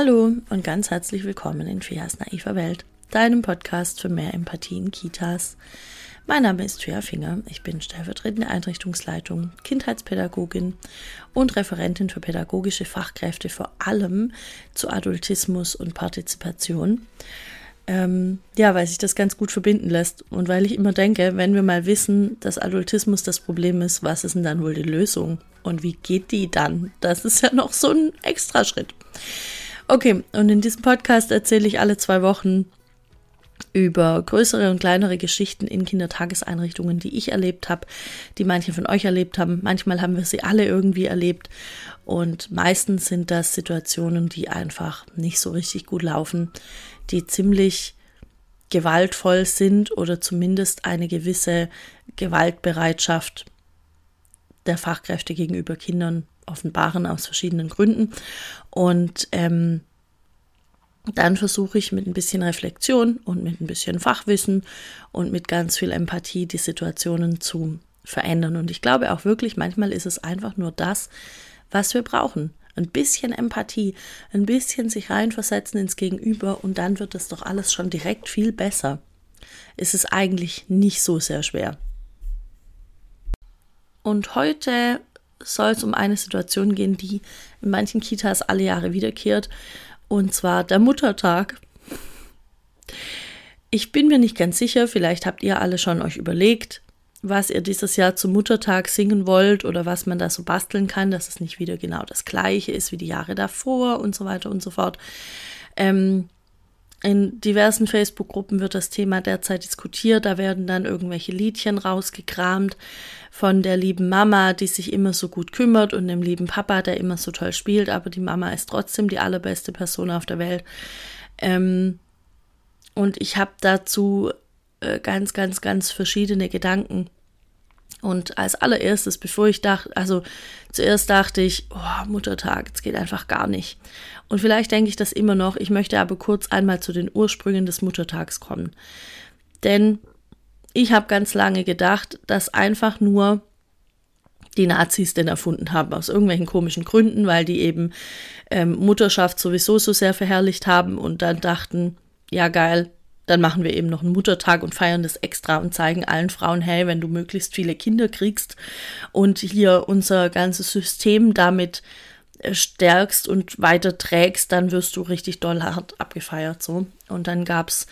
Hallo und ganz herzlich willkommen in Fias naiver Welt, deinem Podcast für mehr Empathie in Kitas. Mein Name ist Fia Finger, ich bin stellvertretende Einrichtungsleitung, Kindheitspädagogin und Referentin für pädagogische Fachkräfte, vor allem zu Adultismus und Partizipation. Ähm, ja, weil sich das ganz gut verbinden lässt und weil ich immer denke, wenn wir mal wissen, dass Adultismus das Problem ist, was ist denn dann wohl die Lösung? Und wie geht die dann? Das ist ja noch so ein Extraschritt. Okay, und in diesem Podcast erzähle ich alle zwei Wochen über größere und kleinere Geschichten in Kindertageseinrichtungen, die ich erlebt habe, die manche von euch erlebt haben. Manchmal haben wir sie alle irgendwie erlebt und meistens sind das Situationen, die einfach nicht so richtig gut laufen, die ziemlich gewaltvoll sind oder zumindest eine gewisse Gewaltbereitschaft der Fachkräfte gegenüber Kindern offenbaren aus verschiedenen Gründen. Und ähm, dann versuche ich mit ein bisschen Reflexion und mit ein bisschen Fachwissen und mit ganz viel Empathie die Situationen zu verändern. Und ich glaube auch wirklich, manchmal ist es einfach nur das, was wir brauchen. Ein bisschen Empathie, ein bisschen sich reinversetzen ins Gegenüber und dann wird das doch alles schon direkt viel besser. Es ist eigentlich nicht so sehr schwer. Und heute soll es um eine Situation gehen, die in manchen Kitas alle Jahre wiederkehrt, und zwar der Muttertag. Ich bin mir nicht ganz sicher, vielleicht habt ihr alle schon euch überlegt, was ihr dieses Jahr zum Muttertag singen wollt oder was man da so basteln kann, dass es nicht wieder genau das gleiche ist wie die Jahre davor und so weiter und so fort. Ähm, in diversen Facebook-Gruppen wird das Thema derzeit diskutiert. Da werden dann irgendwelche Liedchen rausgekramt von der lieben Mama, die sich immer so gut kümmert und dem lieben Papa, der immer so toll spielt. Aber die Mama ist trotzdem die allerbeste Person auf der Welt. Ähm, und ich habe dazu äh, ganz, ganz, ganz verschiedene Gedanken. Und als allererstes, bevor ich dachte, also zuerst dachte ich, oh, Muttertag, es geht einfach gar nicht. Und vielleicht denke ich das immer noch. Ich möchte aber kurz einmal zu den Ursprüngen des Muttertags kommen. Denn ich habe ganz lange gedacht, dass einfach nur die Nazis den erfunden haben, aus irgendwelchen komischen Gründen, weil die eben ähm, Mutterschaft sowieso so sehr verherrlicht haben und dann dachten, ja geil, dann machen wir eben noch einen Muttertag und feiern das extra und zeigen allen Frauen, hey, wenn du möglichst viele Kinder kriegst und hier unser ganzes System damit äh, stärkst und weiter trägst, dann wirst du richtig doll hart abgefeiert so. Und dann gab's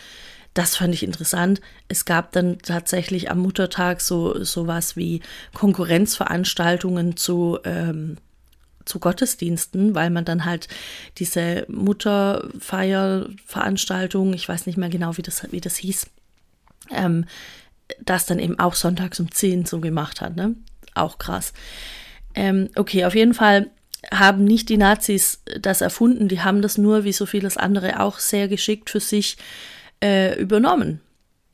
das fand ich interessant. Es gab dann tatsächlich am Muttertag so sowas wie Konkurrenzveranstaltungen zu ähm, zu Gottesdiensten, weil man dann halt diese Mutterfeierveranstaltung, ich weiß nicht mehr genau, wie das, wie das hieß, ähm, das dann eben auch sonntags um 10 so gemacht hat, ne? Auch krass. Ähm, okay, auf jeden Fall haben nicht die Nazis das erfunden, die haben das nur, wie so vieles andere, auch sehr geschickt für sich äh, übernommen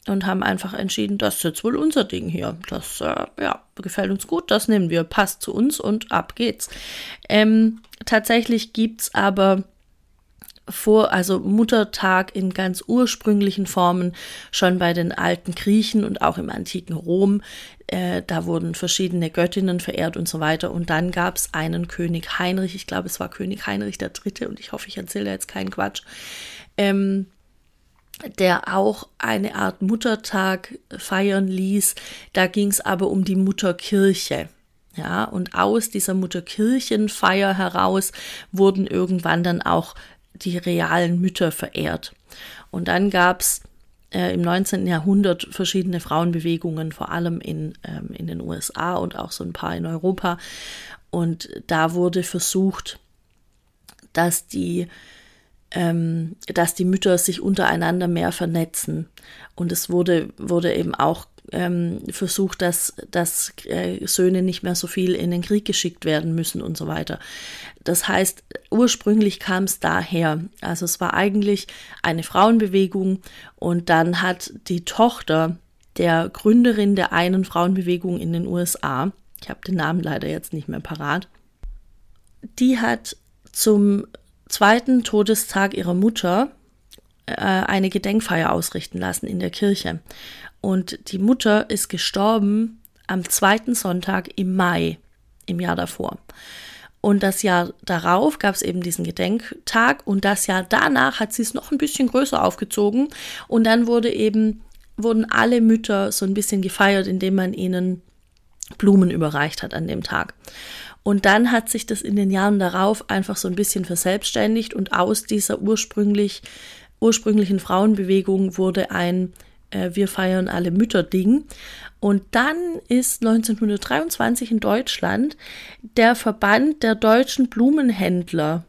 und haben einfach entschieden, das ist jetzt wohl unser Ding hier. Das äh, ja, gefällt uns gut, das nehmen wir, passt zu uns und ab geht's. Ähm, tatsächlich gibt's aber vor, also Muttertag in ganz ursprünglichen Formen schon bei den alten Griechen und auch im antiken Rom. Äh, da wurden verschiedene Göttinnen verehrt und so weiter. Und dann gab es einen König Heinrich, ich glaube, es war König Heinrich Dritte und ich hoffe, ich erzähle jetzt keinen Quatsch. Ähm, der auch eine Art Muttertag feiern ließ. Da ging es aber um die Mutterkirche. Ja, und aus dieser Mutterkirchenfeier heraus wurden irgendwann dann auch die realen Mütter verehrt. Und dann gab es äh, im 19. Jahrhundert verschiedene Frauenbewegungen, vor allem in, ähm, in den USA und auch so ein paar in Europa. Und da wurde versucht, dass die ähm, dass die Mütter sich untereinander mehr vernetzen. Und es wurde, wurde eben auch ähm, versucht, dass, dass äh, Söhne nicht mehr so viel in den Krieg geschickt werden müssen und so weiter. Das heißt, ursprünglich kam es daher. Also es war eigentlich eine Frauenbewegung und dann hat die Tochter der Gründerin der einen Frauenbewegung in den USA, ich habe den Namen leider jetzt nicht mehr parat, die hat zum zweiten Todestag ihrer Mutter äh, eine Gedenkfeier ausrichten lassen in der Kirche. Und die Mutter ist gestorben am zweiten Sonntag im Mai im Jahr davor. Und das Jahr darauf gab es eben diesen Gedenktag und das Jahr danach hat sie es noch ein bisschen größer aufgezogen und dann wurde eben wurden alle Mütter so ein bisschen gefeiert, indem man ihnen Blumen überreicht hat an dem Tag. Und dann hat sich das in den Jahren darauf einfach so ein bisschen verselbstständigt und aus dieser ursprünglich, ursprünglichen Frauenbewegung wurde ein äh, Wir feiern alle Mütter Ding. Und dann ist 1923 in Deutschland der Verband der deutschen Blumenhändler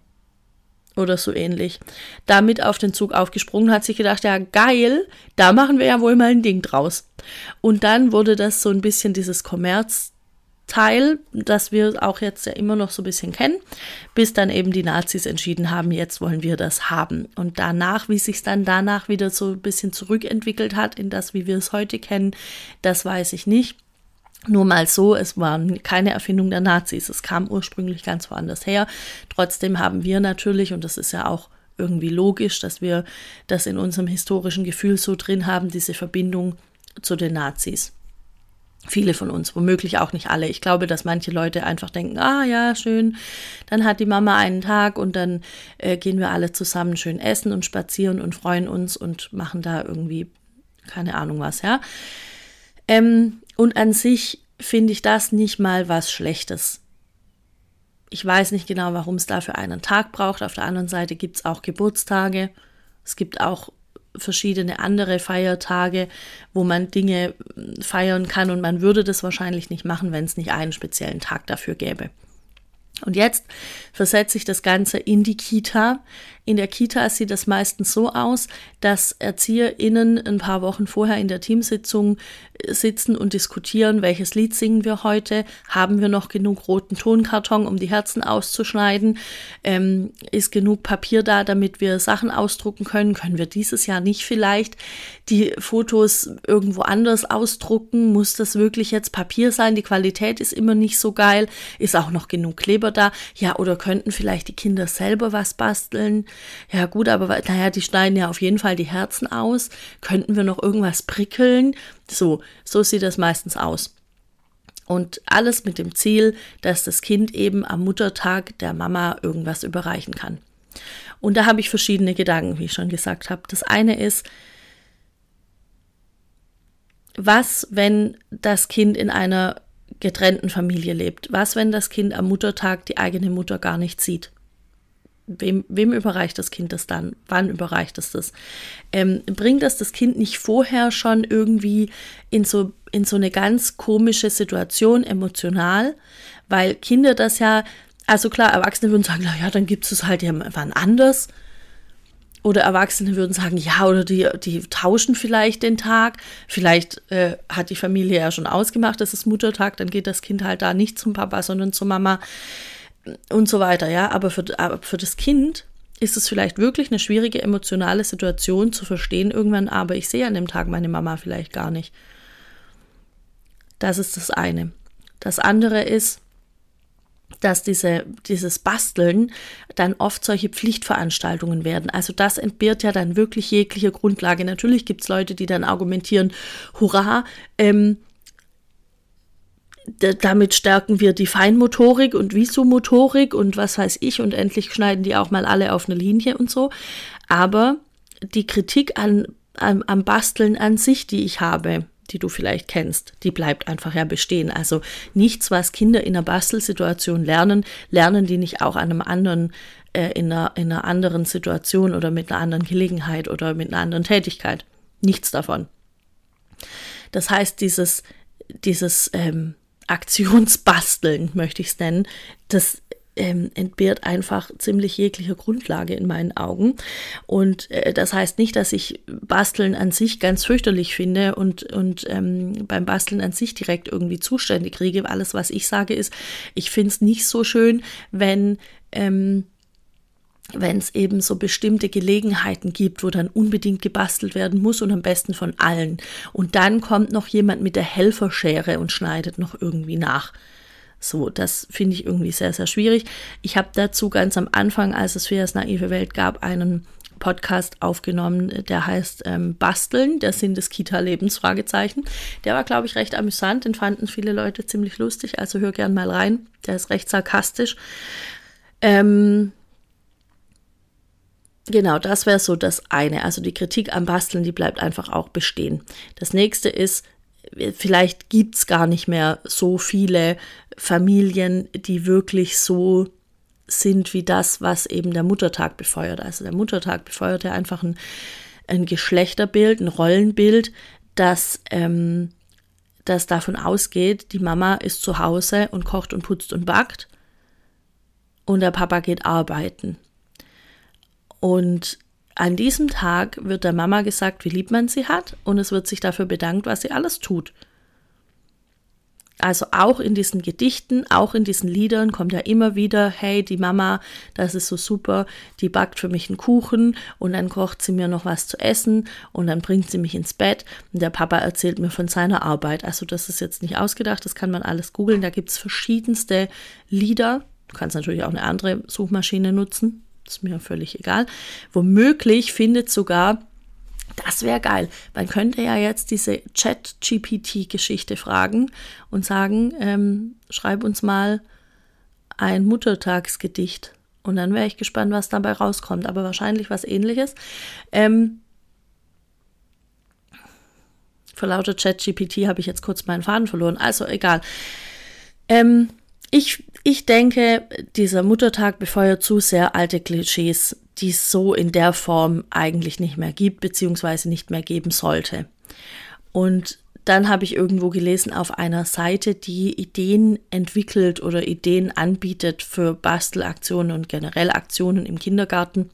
oder so ähnlich damit auf den Zug aufgesprungen, hat sich gedacht, ja geil, da machen wir ja wohl mal ein Ding draus. Und dann wurde das so ein bisschen dieses Kommerz Teil, das wir auch jetzt ja immer noch so ein bisschen kennen, bis dann eben die Nazis entschieden haben, jetzt wollen wir das haben. Und danach, wie sich dann danach wieder so ein bisschen zurückentwickelt hat in das, wie wir es heute kennen, das weiß ich nicht. Nur mal so, es war keine Erfindung der Nazis, es kam ursprünglich ganz woanders her. Trotzdem haben wir natürlich, und das ist ja auch irgendwie logisch, dass wir das in unserem historischen Gefühl so drin haben, diese Verbindung zu den Nazis. Viele von uns, womöglich auch nicht alle. Ich glaube, dass manche Leute einfach denken, ah ja, schön, dann hat die Mama einen Tag und dann äh, gehen wir alle zusammen schön essen und spazieren und freuen uns und machen da irgendwie keine Ahnung was, ja. Ähm, und an sich finde ich das nicht mal was Schlechtes. Ich weiß nicht genau, warum es dafür einen Tag braucht. Auf der anderen Seite gibt es auch Geburtstage. Es gibt auch verschiedene andere Feiertage, wo man Dinge feiern kann und man würde das wahrscheinlich nicht machen, wenn es nicht einen speziellen Tag dafür gäbe. Und jetzt versetze ich das Ganze in die Kita. In der Kita sieht das meistens so aus, dass ErzieherInnen ein paar Wochen vorher in der Teamsitzung äh, sitzen und diskutieren, welches Lied singen wir heute, haben wir noch genug roten Tonkarton, um die Herzen auszuschneiden, ähm, ist genug Papier da, damit wir Sachen ausdrucken können, können wir dieses Jahr nicht vielleicht die Fotos irgendwo anders ausdrucken, muss das wirklich jetzt Papier sein, die Qualität ist immer nicht so geil, ist auch noch genug Kleber da, ja, oder könnten vielleicht die Kinder selber was basteln, ja gut, aber naja, die schneiden ja auf jeden Fall die Herzen aus. Könnten wir noch irgendwas prickeln? So, so sieht das meistens aus. Und alles mit dem Ziel, dass das Kind eben am Muttertag der Mama irgendwas überreichen kann. Und da habe ich verschiedene Gedanken, wie ich schon gesagt habe. Das eine ist, was, wenn das Kind in einer getrennten Familie lebt? Was, wenn das Kind am Muttertag die eigene Mutter gar nicht sieht? Wem, wem überreicht das Kind das dann? Wann überreicht es das? Ähm, bringt das das Kind nicht vorher schon irgendwie in so, in so eine ganz komische Situation emotional? Weil Kinder das ja, also klar, Erwachsene würden sagen, naja, dann gibt es halt ja wann anders. Oder Erwachsene würden sagen, ja, oder die, die tauschen vielleicht den Tag. Vielleicht äh, hat die Familie ja schon ausgemacht, das ist Muttertag, dann geht das Kind halt da nicht zum Papa, sondern zur Mama und so weiter, ja. Aber für, aber für das Kind ist es vielleicht wirklich eine schwierige emotionale Situation zu verstehen irgendwann, aber ich sehe an dem Tag meine Mama vielleicht gar nicht. Das ist das eine. Das andere ist, dass diese, dieses Basteln dann oft solche Pflichtveranstaltungen werden. Also das entbehrt ja dann wirklich jegliche Grundlage. Natürlich gibt es Leute, die dann argumentieren, hurra, ähm, damit stärken wir die Feinmotorik und Visomotorik und was weiß ich und endlich schneiden die auch mal alle auf eine Linie und so. Aber die Kritik an, am, am Basteln an sich, die ich habe, die du vielleicht kennst, die bleibt einfach ja bestehen. Also nichts, was Kinder in einer Bastelsituation lernen, lernen die nicht auch an einem anderen, äh, in, einer, in einer anderen Situation oder mit einer anderen Gelegenheit oder mit einer anderen Tätigkeit. Nichts davon. Das heißt, dieses, dieses ähm, Aktionsbasteln, möchte ich es nennen, das ähm, entbehrt einfach ziemlich jeglicher Grundlage in meinen Augen. Und äh, das heißt nicht, dass ich Basteln an sich ganz fürchterlich finde und, und ähm, beim Basteln an sich direkt irgendwie Zustände kriege. Alles, was ich sage, ist, ich finde es nicht so schön, wenn ähm, wenn es eben so bestimmte Gelegenheiten gibt, wo dann unbedingt gebastelt werden muss und am besten von allen. Und dann kommt noch jemand mit der Helferschere und schneidet noch irgendwie nach. So, das finde ich irgendwie sehr, sehr schwierig. Ich habe dazu ganz am Anfang, als es Feas naive Welt gab, einen Podcast aufgenommen, der heißt ähm, Basteln, der Sinn des Kita-Lebens, Fragezeichen. Der war, glaube ich, recht amüsant, den fanden viele Leute ziemlich lustig, also hör gern mal rein. Der ist recht sarkastisch. Ähm, Genau, das wäre so das eine. Also die Kritik am Basteln, die bleibt einfach auch bestehen. Das nächste ist, vielleicht gibt's gar nicht mehr so viele Familien, die wirklich so sind wie das, was eben der Muttertag befeuert. Also der Muttertag befeuert ja einfach ein, ein Geschlechterbild, ein Rollenbild, das, ähm, das davon ausgeht, die Mama ist zu Hause und kocht und putzt und backt und der Papa geht arbeiten. Und an diesem Tag wird der Mama gesagt, wie lieb man sie hat und es wird sich dafür bedankt, was sie alles tut. Also auch in diesen Gedichten, auch in diesen Liedern kommt ja immer wieder, hey, die Mama, das ist so super, die backt für mich einen Kuchen und dann kocht sie mir noch was zu essen und dann bringt sie mich ins Bett und der Papa erzählt mir von seiner Arbeit. Also das ist jetzt nicht ausgedacht, das kann man alles googeln, da gibt es verschiedenste Lieder. Du kannst natürlich auch eine andere Suchmaschine nutzen, ist mir völlig egal. Womöglich findet sogar, das wäre geil. Man könnte ja jetzt diese Chat-GPT-Geschichte fragen und sagen, ähm, schreib uns mal ein Muttertagsgedicht. Und dann wäre ich gespannt, was dabei rauskommt. Aber wahrscheinlich was ähnliches. Ähm, vor lauter ChatGPT habe ich jetzt kurz meinen Faden verloren. Also egal. Ähm, ich, ich denke, dieser Muttertag befeuert zu sehr alte Klischees, die es so in der Form eigentlich nicht mehr gibt, beziehungsweise nicht mehr geben sollte. Und dann habe ich irgendwo gelesen auf einer Seite, die Ideen entwickelt oder Ideen anbietet für Bastelaktionen und generell Aktionen im Kindergarten.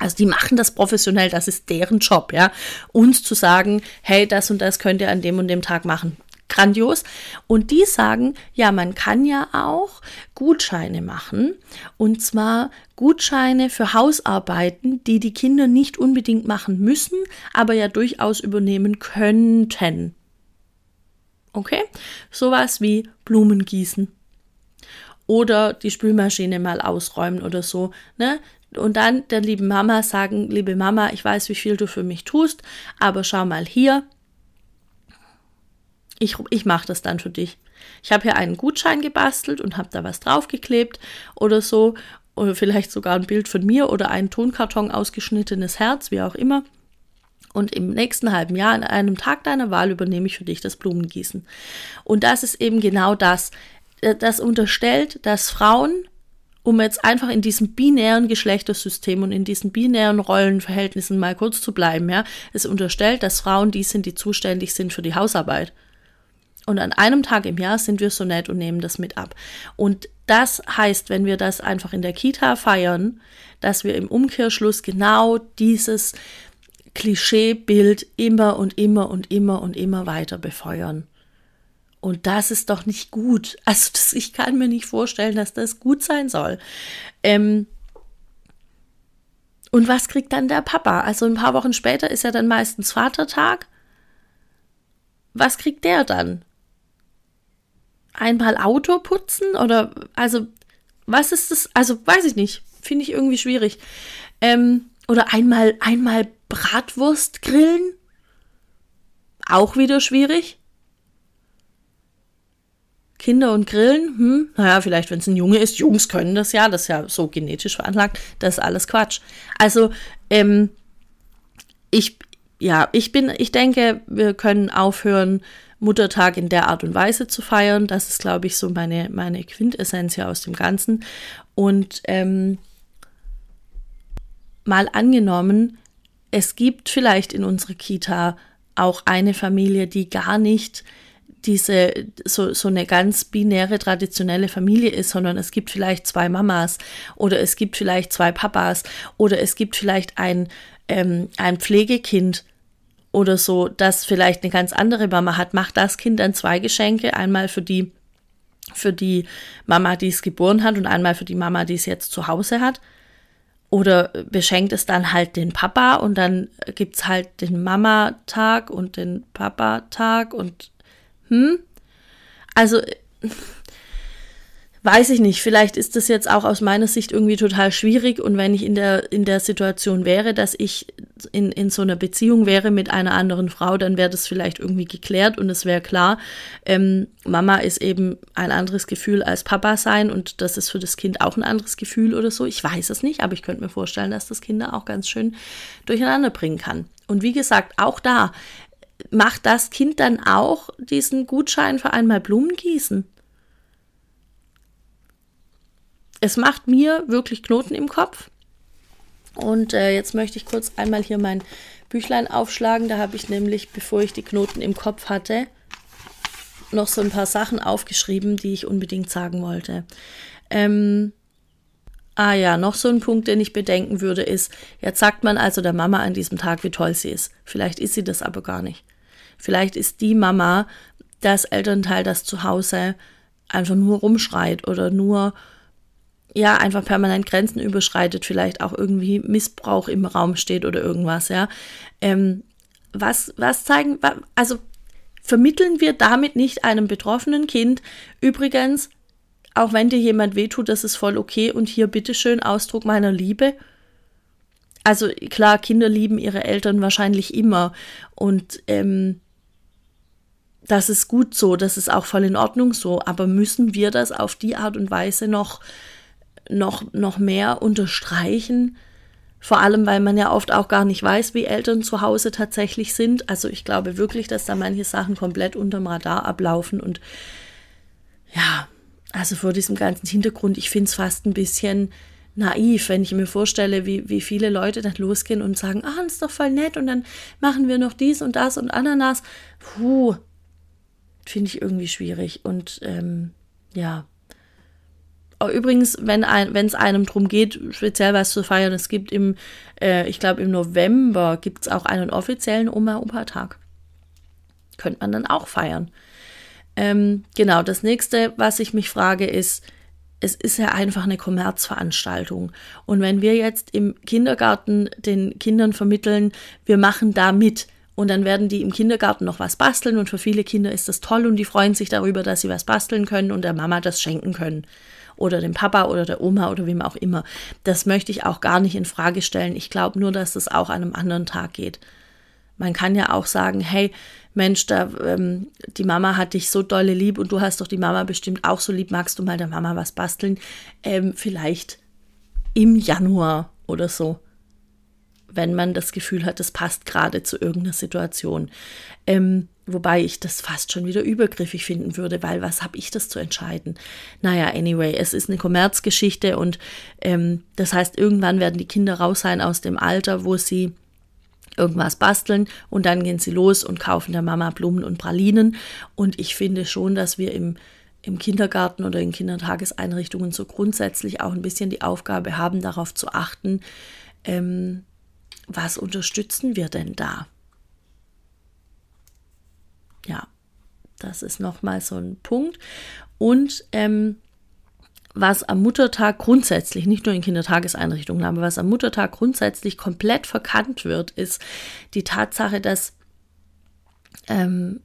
Also die machen das professionell, das ist deren Job, ja. Uns zu sagen, hey, das und das könnt ihr an dem und dem Tag machen grandios. Und die sagen, ja, man kann ja auch Gutscheine machen. Und zwar Gutscheine für Hausarbeiten, die die Kinder nicht unbedingt machen müssen, aber ja durchaus übernehmen könnten. Okay? Sowas wie Blumen gießen. Oder die Spülmaschine mal ausräumen oder so. Ne? Und dann der lieben Mama sagen, liebe Mama, ich weiß, wie viel du für mich tust, aber schau mal hier, ich, ich mache das dann für dich. Ich habe hier einen Gutschein gebastelt und habe da was draufgeklebt oder so. Oder vielleicht sogar ein Bild von mir oder ein Tonkarton ausgeschnittenes Herz, wie auch immer. Und im nächsten halben Jahr, an einem Tag deiner Wahl, übernehme ich für dich das Blumengießen. Und das ist eben genau das. Äh, das unterstellt, dass Frauen, um jetzt einfach in diesem binären Geschlechtersystem und in diesen binären Rollenverhältnissen mal kurz zu bleiben, ja, es unterstellt, dass Frauen die sind, die zuständig sind für die Hausarbeit. Und an einem Tag im Jahr sind wir so nett und nehmen das mit ab. Und das heißt, wenn wir das einfach in der Kita feiern, dass wir im Umkehrschluss genau dieses Klischeebild immer und immer und immer und immer weiter befeuern. Und das ist doch nicht gut. Also das, ich kann mir nicht vorstellen, dass das gut sein soll. Ähm, und was kriegt dann der Papa? Also ein paar Wochen später ist ja dann meistens Vatertag. Was kriegt der dann? Einmal Auto putzen oder also was ist das? Also weiß ich nicht. Finde ich irgendwie schwierig. Ähm, oder einmal, einmal Bratwurst grillen. Auch wieder schwierig. Kinder und Grillen, hm, naja, vielleicht wenn es ein Junge ist, Jungs können das ja, das ist ja so genetisch veranlagt, das ist alles Quatsch. Also, ähm, ich, ja, ich bin, ich denke, wir können aufhören, Muttertag in der Art und Weise zu feiern. Das ist, glaube ich, so meine, meine Quintessenz hier aus dem Ganzen. Und ähm, mal angenommen, es gibt vielleicht in unserer Kita auch eine Familie, die gar nicht diese so, so eine ganz binäre traditionelle Familie ist, sondern es gibt vielleicht zwei Mamas oder es gibt vielleicht zwei Papas oder es gibt vielleicht ein, ähm, ein Pflegekind, oder so, das vielleicht eine ganz andere Mama hat, macht das Kind dann zwei Geschenke, einmal für die für die Mama, die es geboren hat und einmal für die Mama, die es jetzt zu Hause hat. Oder beschenkt es dann halt den Papa und dann gibt es halt den Mama-Tag und den Papa-Tag und hm? Also weiß ich nicht, vielleicht ist das jetzt auch aus meiner Sicht irgendwie total schwierig und wenn ich in der, in der Situation wäre, dass ich in, in so einer Beziehung wäre mit einer anderen Frau, dann wäre das vielleicht irgendwie geklärt und es wäre klar, ähm, Mama ist eben ein anderes Gefühl als Papa sein und das ist für das Kind auch ein anderes Gefühl oder so. Ich weiß es nicht, aber ich könnte mir vorstellen, dass das Kinder auch ganz schön durcheinander bringen kann. Und wie gesagt, auch da macht das Kind dann auch diesen Gutschein für einmal Blumen gießen es macht mir wirklich Knoten im Kopf. Und äh, jetzt möchte ich kurz einmal hier mein Büchlein aufschlagen. Da habe ich nämlich, bevor ich die Knoten im Kopf hatte, noch so ein paar Sachen aufgeschrieben, die ich unbedingt sagen wollte. Ähm, ah ja, noch so ein Punkt, den ich bedenken würde, ist, jetzt sagt man also der Mama an diesem Tag, wie toll sie ist. Vielleicht ist sie das aber gar nicht. Vielleicht ist die Mama das Elternteil, das zu Hause einfach nur rumschreit oder nur ja, einfach permanent Grenzen überschreitet, vielleicht auch irgendwie Missbrauch im Raum steht oder irgendwas, ja. Ähm, was, was zeigen, also vermitteln wir damit nicht einem betroffenen Kind, übrigens, auch wenn dir jemand wehtut, das ist voll okay und hier bitteschön Ausdruck meiner Liebe. Also klar, Kinder lieben ihre Eltern wahrscheinlich immer und ähm, das ist gut so, das ist auch voll in Ordnung so, aber müssen wir das auf die Art und Weise noch noch, noch mehr unterstreichen. Vor allem, weil man ja oft auch gar nicht weiß, wie Eltern zu Hause tatsächlich sind. Also ich glaube wirklich, dass da manche Sachen komplett unterm Radar ablaufen. Und ja, also vor diesem ganzen Hintergrund, ich finde es fast ein bisschen naiv, wenn ich mir vorstelle, wie, wie viele Leute dann losgehen und sagen, ah, das ist doch voll nett und dann machen wir noch dies und das und Ananas. Puh, finde ich irgendwie schwierig. Und ähm, ja, Übrigens, wenn ein, es einem darum geht, speziell was zu feiern, es gibt im, äh, ich glaube im November gibt es auch einen offiziellen Oma-Opa-Tag. Könnte man dann auch feiern. Ähm, genau, das nächste, was ich mich frage, ist, es ist ja einfach eine Kommerzveranstaltung. Und wenn wir jetzt im Kindergarten den Kindern vermitteln, wir machen da mit, und dann werden die im Kindergarten noch was basteln und für viele Kinder ist das toll und die freuen sich darüber, dass sie was basteln können und der Mama das schenken können oder dem Papa oder der Oma oder wem auch immer. Das möchte ich auch gar nicht in Frage stellen. Ich glaube nur, dass das auch an einem anderen Tag geht. Man kann ja auch sagen, hey, Mensch, da, ähm, die Mama hat dich so dolle lieb und du hast doch die Mama bestimmt auch so lieb. Magst du mal der Mama was basteln? Ähm, vielleicht im Januar oder so wenn man das Gefühl hat, das passt gerade zu irgendeiner Situation. Ähm, wobei ich das fast schon wieder übergriffig finden würde, weil was habe ich das zu entscheiden? Naja, anyway, es ist eine Kommerzgeschichte und ähm, das heißt, irgendwann werden die Kinder raus sein aus dem Alter, wo sie irgendwas basteln und dann gehen sie los und kaufen der Mama Blumen und Pralinen. Und ich finde schon, dass wir im im Kindergarten oder in Kindertageseinrichtungen so grundsätzlich auch ein bisschen die Aufgabe haben, darauf zu achten, ähm, was unterstützen wir denn da? Ja, das ist nochmal so ein Punkt. Und ähm, was am Muttertag grundsätzlich, nicht nur in Kindertageseinrichtungen, aber was am Muttertag grundsätzlich komplett verkannt wird, ist die Tatsache, dass, ähm,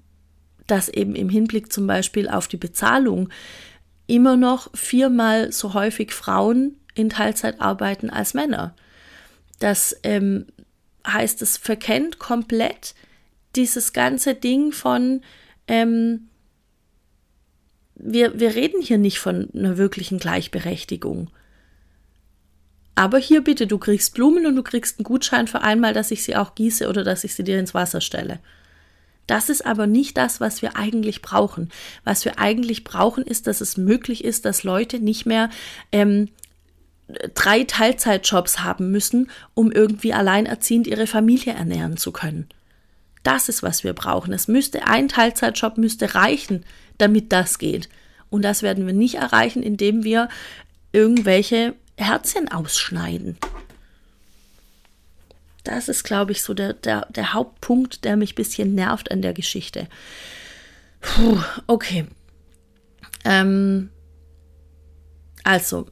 dass eben im Hinblick zum Beispiel auf die Bezahlung immer noch viermal so häufig Frauen in Teilzeit arbeiten als Männer. Dass ähm, heißt, es verkennt komplett dieses ganze Ding von, ähm, wir, wir reden hier nicht von einer wirklichen Gleichberechtigung. Aber hier bitte, du kriegst Blumen und du kriegst einen Gutschein für einmal, dass ich sie auch gieße oder dass ich sie dir ins Wasser stelle. Das ist aber nicht das, was wir eigentlich brauchen. Was wir eigentlich brauchen, ist, dass es möglich ist, dass Leute nicht mehr ähm, drei Teilzeitjobs haben müssen, um irgendwie alleinerziehend ihre Familie ernähren zu können. Das ist, was wir brauchen. Es müsste ein Teilzeitjob müsste reichen, damit das geht. Und das werden wir nicht erreichen, indem wir irgendwelche Herzchen ausschneiden. Das ist, glaube ich, so der, der, der Hauptpunkt, der mich ein bisschen nervt an der Geschichte. Puh, okay. Ähm, also,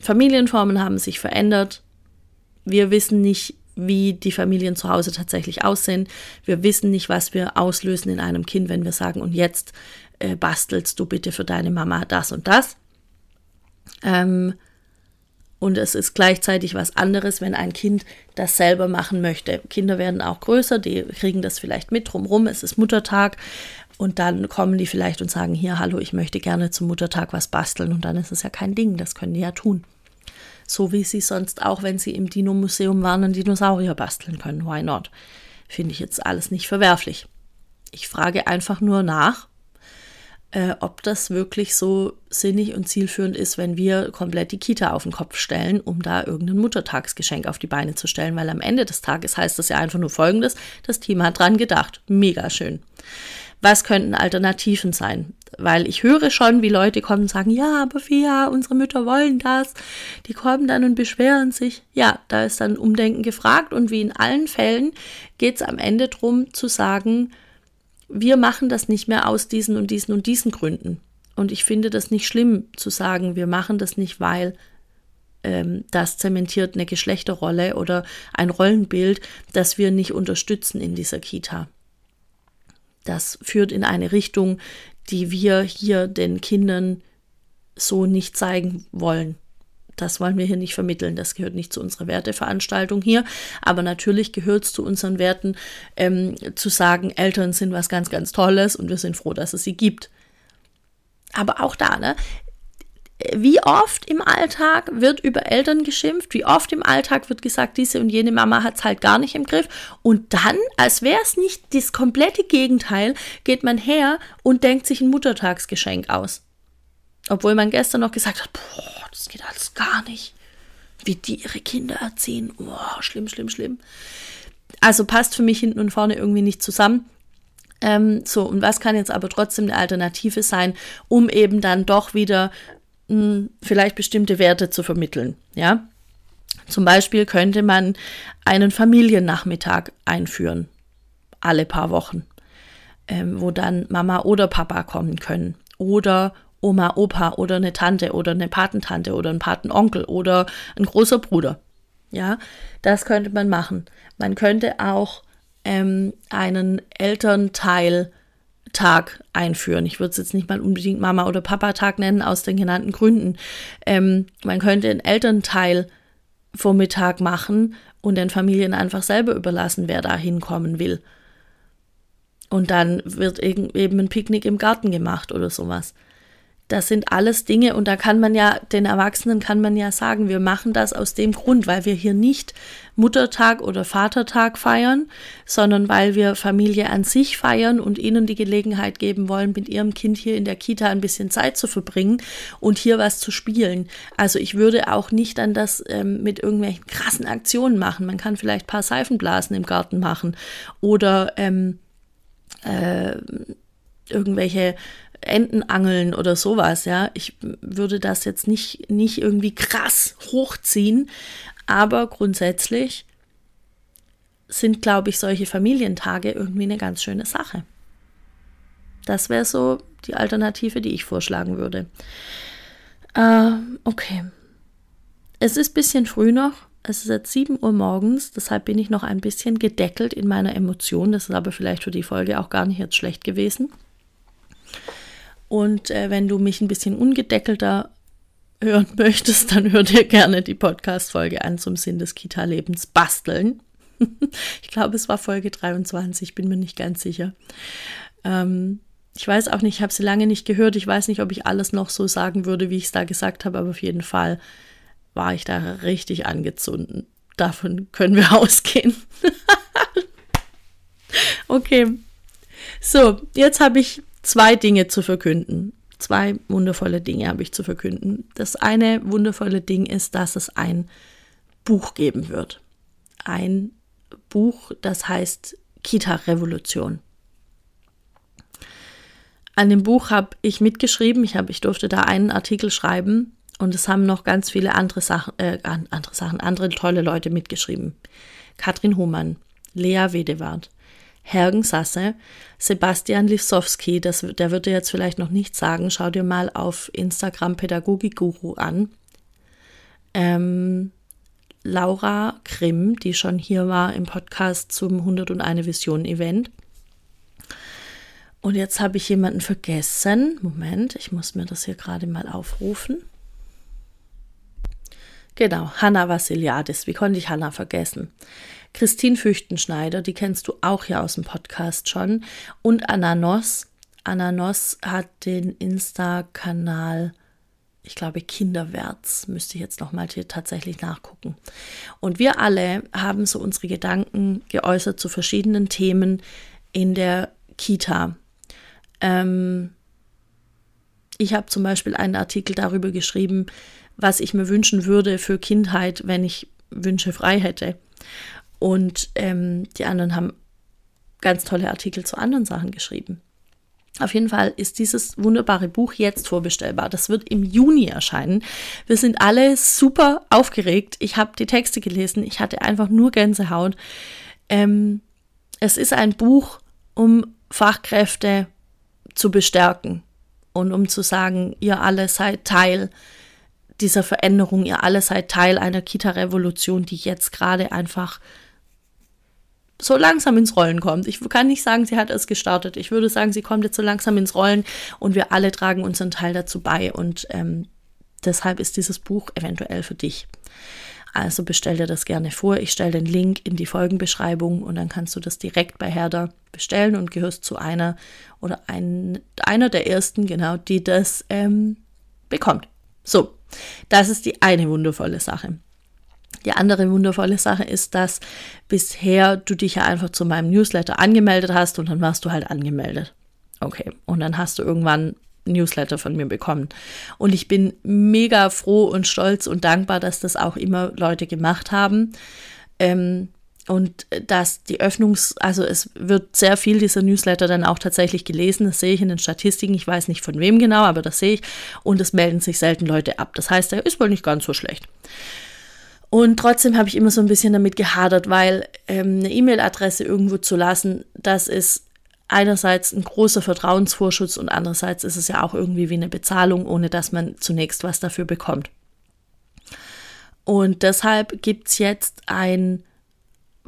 Familienformen haben sich verändert. Wir wissen nicht, wie die Familien zu Hause tatsächlich aussehen. Wir wissen nicht, was wir auslösen in einem Kind, wenn wir sagen, und jetzt äh, bastelst du bitte für deine Mama das und das. Ähm, und es ist gleichzeitig was anderes, wenn ein Kind das selber machen möchte. Kinder werden auch größer, die kriegen das vielleicht mit drumherum. Es ist Muttertag und dann kommen die vielleicht und sagen, hier, hallo, ich möchte gerne zum Muttertag was basteln. Und dann ist es ja kein Ding, das können die ja tun. So wie sie sonst auch, wenn sie im Dino-Museum waren, einen Dinosaurier basteln können. Why not? Finde ich jetzt alles nicht verwerflich. Ich frage einfach nur nach, äh, ob das wirklich so sinnig und zielführend ist, wenn wir komplett die Kita auf den Kopf stellen, um da irgendein Muttertagsgeschenk auf die Beine zu stellen, weil am Ende des Tages heißt das ja einfach nur Folgendes, das Team hat dran gedacht. Mega schön. Was könnten Alternativen sein? Weil ich höre schon, wie Leute kommen und sagen, ja, aber Fia, unsere Mütter wollen das. Die kommen dann und beschweren sich. Ja, da ist dann Umdenken gefragt und wie in allen Fällen geht es am Ende darum zu sagen, wir machen das nicht mehr aus diesen und diesen und diesen Gründen. Und ich finde das nicht schlimm zu sagen, wir machen das nicht, weil ähm, das zementiert eine Geschlechterrolle oder ein Rollenbild, das wir nicht unterstützen in dieser Kita. Das führt in eine Richtung, die wir hier den Kindern so nicht zeigen wollen. Das wollen wir hier nicht vermitteln. Das gehört nicht zu unserer Werteveranstaltung hier. Aber natürlich gehört es zu unseren Werten, ähm, zu sagen, Eltern sind was ganz, ganz Tolles und wir sind froh, dass es sie gibt. Aber auch da, ne? Wie oft im Alltag wird über Eltern geschimpft? Wie oft im Alltag wird gesagt, diese und jene Mama hat es halt gar nicht im Griff? Und dann, als wäre es nicht das komplette Gegenteil, geht man her und denkt sich ein Muttertagsgeschenk aus. Obwohl man gestern noch gesagt hat, boah, das geht alles gar nicht. Wie die ihre Kinder erziehen. Boah, schlimm, schlimm, schlimm. Also passt für mich hinten und vorne irgendwie nicht zusammen. Ähm, so, und was kann jetzt aber trotzdem eine Alternative sein, um eben dann doch wieder mh, vielleicht bestimmte Werte zu vermitteln? Ja. Zum Beispiel könnte man einen Familiennachmittag einführen. Alle paar Wochen. Ähm, wo dann Mama oder Papa kommen können. Oder Oma, Opa oder eine Tante oder eine Patentante oder ein Patenonkel oder ein großer Bruder. Ja, das könnte man machen. Man könnte auch ähm, einen Elternteiltag einführen. Ich würde es jetzt nicht mal unbedingt Mama- oder Papa-Tag nennen, aus den genannten Gründen. Ähm, man könnte einen Elternteil Vormittag machen und den Familien einfach selber überlassen, wer da hinkommen will. Und dann wird eben ein Picknick im Garten gemacht oder sowas. Das sind alles Dinge und da kann man ja, den Erwachsenen kann man ja sagen, wir machen das aus dem Grund, weil wir hier nicht Muttertag oder Vatertag feiern, sondern weil wir Familie an sich feiern und ihnen die Gelegenheit geben wollen, mit ihrem Kind hier in der Kita ein bisschen Zeit zu verbringen und hier was zu spielen. Also ich würde auch nicht dann das ähm, mit irgendwelchen krassen Aktionen machen. Man kann vielleicht ein paar Seifenblasen im Garten machen oder ähm, äh, irgendwelche Entenangeln oder sowas, ja. Ich würde das jetzt nicht, nicht irgendwie krass hochziehen, aber grundsätzlich sind, glaube ich, solche Familientage irgendwie eine ganz schöne Sache. Das wäre so die Alternative, die ich vorschlagen würde. Äh, okay. Es ist ein bisschen früh noch. Es ist jetzt 7 Uhr morgens, deshalb bin ich noch ein bisschen gedeckelt in meiner Emotion. Das ist aber vielleicht für die Folge auch gar nicht jetzt schlecht gewesen. Und äh, wenn du mich ein bisschen ungedeckelter hören möchtest, dann hör dir gerne die Podcast-Folge an zum Sinn des Kita-Lebens basteln. ich glaube, es war Folge 23, bin mir nicht ganz sicher. Ähm, ich weiß auch nicht, ich habe sie lange nicht gehört. Ich weiß nicht, ob ich alles noch so sagen würde, wie ich es da gesagt habe, aber auf jeden Fall war ich da richtig angezündet. Davon können wir ausgehen. okay. So, jetzt habe ich zwei Dinge zu verkünden. Zwei wundervolle Dinge habe ich zu verkünden. Das eine wundervolle Ding ist, dass es ein Buch geben wird. Ein Buch, das heißt Kita-Revolution. An dem Buch habe ich mitgeschrieben. Ich, hab, ich durfte da einen Artikel schreiben und es haben noch ganz viele andere Sachen, äh, andere Sachen, andere tolle Leute mitgeschrieben. Katrin Hohmann, Lea Wedewart, Hergen Sasse, Sebastian Lisowski, das, der würde jetzt vielleicht noch nicht sagen, schau dir mal auf Instagram Pädagogikguru an. Ähm, Laura Grimm, die schon hier war im Podcast zum 101 Vision Event. Und jetzt habe ich jemanden vergessen. Moment, ich muss mir das hier gerade mal aufrufen. Genau, Hanna Vassiliadis. Wie konnte ich Hanna vergessen? Christine Füchtenschneider, die kennst du auch hier aus dem Podcast schon. Und. Anna Noss hat den Insta-Kanal, ich glaube, Kinderwärts, müsste ich jetzt nochmal hier tatsächlich nachgucken. Und wir alle haben so unsere Gedanken geäußert zu verschiedenen Themen in der Kita. Ähm, ich habe zum Beispiel einen Artikel darüber geschrieben, was ich mir wünschen würde für Kindheit, wenn ich Wünsche frei hätte. Und ähm, die anderen haben ganz tolle Artikel zu anderen Sachen geschrieben. Auf jeden Fall ist dieses wunderbare Buch jetzt vorbestellbar. Das wird im Juni erscheinen. Wir sind alle super aufgeregt. Ich habe die Texte gelesen. Ich hatte einfach nur Gänsehaut. Ähm, es ist ein Buch, um Fachkräfte zu bestärken und um zu sagen, ihr alle seid Teil dieser Veränderung, ihr alle seid Teil einer Kita-Revolution, die jetzt gerade einfach so langsam ins Rollen kommt. Ich kann nicht sagen, sie hat es gestartet. Ich würde sagen, sie kommt jetzt so langsam ins Rollen und wir alle tragen unseren Teil dazu bei. Und ähm, deshalb ist dieses Buch eventuell für dich. Also bestell dir das gerne vor. Ich stelle den Link in die Folgenbeschreibung und dann kannst du das direkt bei Herder bestellen und gehörst zu einer oder ein, einer der ersten, genau, die das ähm, bekommt. So, das ist die eine wundervolle Sache. Die andere wundervolle Sache ist, dass bisher du dich ja einfach zu meinem Newsletter angemeldet hast und dann warst du halt angemeldet. Okay, und dann hast du irgendwann Newsletter von mir bekommen. Und ich bin mega froh und stolz und dankbar, dass das auch immer Leute gemacht haben. Ähm, und dass die Öffnungs-, also es wird sehr viel dieser Newsletter dann auch tatsächlich gelesen. Das sehe ich in den Statistiken. Ich weiß nicht von wem genau, aber das sehe ich. Und es melden sich selten Leute ab. Das heißt, er ist wohl nicht ganz so schlecht. Und trotzdem habe ich immer so ein bisschen damit gehadert, weil ähm, eine E-Mail-Adresse irgendwo zu lassen, das ist einerseits ein großer Vertrauensvorschuss und andererseits ist es ja auch irgendwie wie eine Bezahlung, ohne dass man zunächst was dafür bekommt. Und deshalb gibt es jetzt ein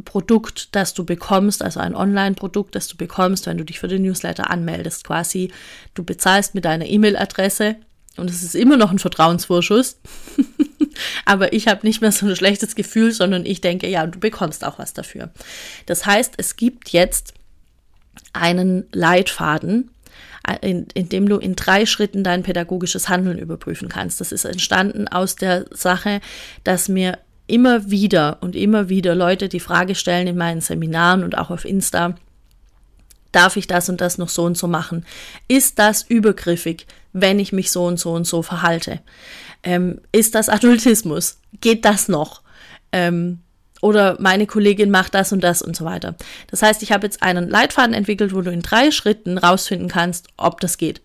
Produkt, das du bekommst, also ein Online-Produkt, das du bekommst, wenn du dich für den Newsletter anmeldest. Quasi, du bezahlst mit deiner E-Mail-Adresse und es ist immer noch ein Vertrauensvorschuss. Aber ich habe nicht mehr so ein schlechtes Gefühl, sondern ich denke, ja, du bekommst auch was dafür. Das heißt, es gibt jetzt einen Leitfaden, in, in dem du in drei Schritten dein pädagogisches Handeln überprüfen kannst. Das ist entstanden aus der Sache, dass mir immer wieder und immer wieder Leute die Frage stellen in meinen Seminaren und auch auf Insta, darf ich das und das noch so und so machen? Ist das übergriffig, wenn ich mich so und so und so verhalte? Ähm, ist das Adultismus? Geht das noch? Ähm, oder meine Kollegin macht das und das und so weiter. Das heißt, ich habe jetzt einen Leitfaden entwickelt, wo du in drei Schritten rausfinden kannst, ob das geht.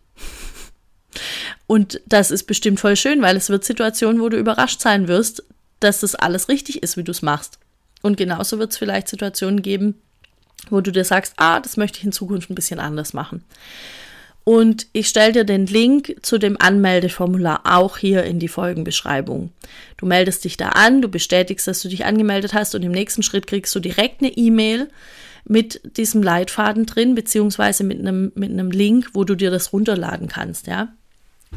Und das ist bestimmt voll schön, weil es wird Situationen, wo du überrascht sein wirst, dass das alles richtig ist, wie du es machst. Und genauso wird es vielleicht Situationen geben, wo du dir sagst, ah, das möchte ich in Zukunft ein bisschen anders machen. Und ich stelle dir den Link zu dem Anmeldeformular auch hier in die Folgenbeschreibung. Du meldest dich da an, du bestätigst, dass du dich angemeldet hast und im nächsten Schritt kriegst du direkt eine E-Mail mit diesem Leitfaden drin, beziehungsweise mit einem, mit einem Link, wo du dir das runterladen kannst, ja.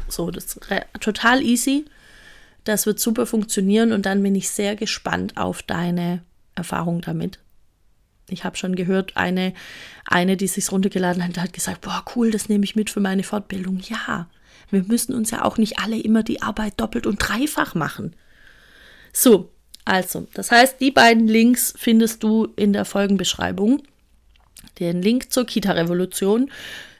So, das ist total easy. Das wird super funktionieren und dann bin ich sehr gespannt auf deine Erfahrung damit. Ich habe schon gehört, eine, eine, die sich runtergeladen hat, hat gesagt, boah, cool, das nehme ich mit für meine Fortbildung. Ja, wir müssen uns ja auch nicht alle immer die Arbeit doppelt und dreifach machen. So, also, das heißt, die beiden Links findest du in der Folgenbeschreibung. Den Link zur Kita-Revolution.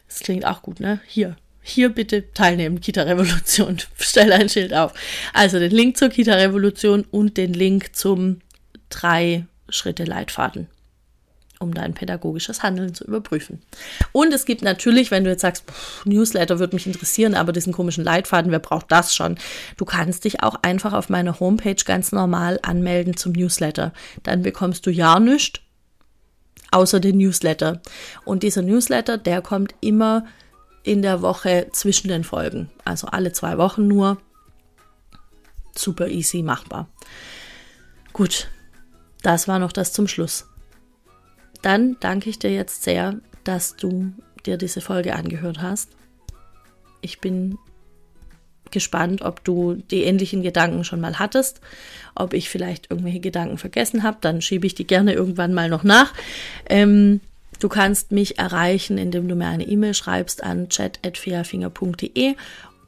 Das klingt auch gut, ne? Hier. Hier bitte teilnehmen, Kita-Revolution. Stell ein Schild auf. Also den Link zur Kita-Revolution und den Link zum drei Schritte Leitfaden um dein pädagogisches Handeln zu überprüfen. Und es gibt natürlich, wenn du jetzt sagst, pff, Newsletter würde mich interessieren, aber diesen komischen Leitfaden, wer braucht das schon? Du kannst dich auch einfach auf meiner Homepage ganz normal anmelden zum Newsletter. Dann bekommst du ja nichts, außer den Newsletter. Und dieser Newsletter, der kommt immer in der Woche zwischen den Folgen. Also alle zwei Wochen nur. Super easy machbar. Gut, das war noch das zum Schluss. Dann danke ich dir jetzt sehr, dass du dir diese Folge angehört hast. Ich bin gespannt, ob du die ähnlichen Gedanken schon mal hattest, ob ich vielleicht irgendwelche Gedanken vergessen habe. Dann schiebe ich die gerne irgendwann mal noch nach. Ähm, du kannst mich erreichen, indem du mir eine E-Mail schreibst an chat.fiafinger.de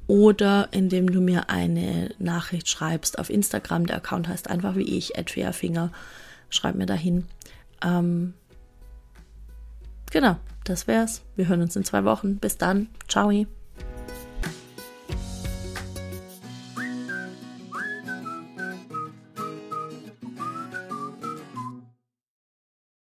oder indem du mir eine Nachricht schreibst auf Instagram. Der Account heißt einfach wie ich, @fiafinger. Schreib mir dahin. Ähm, genau, das wär's. Wir hören uns in zwei Wochen. Bis dann. Ciao.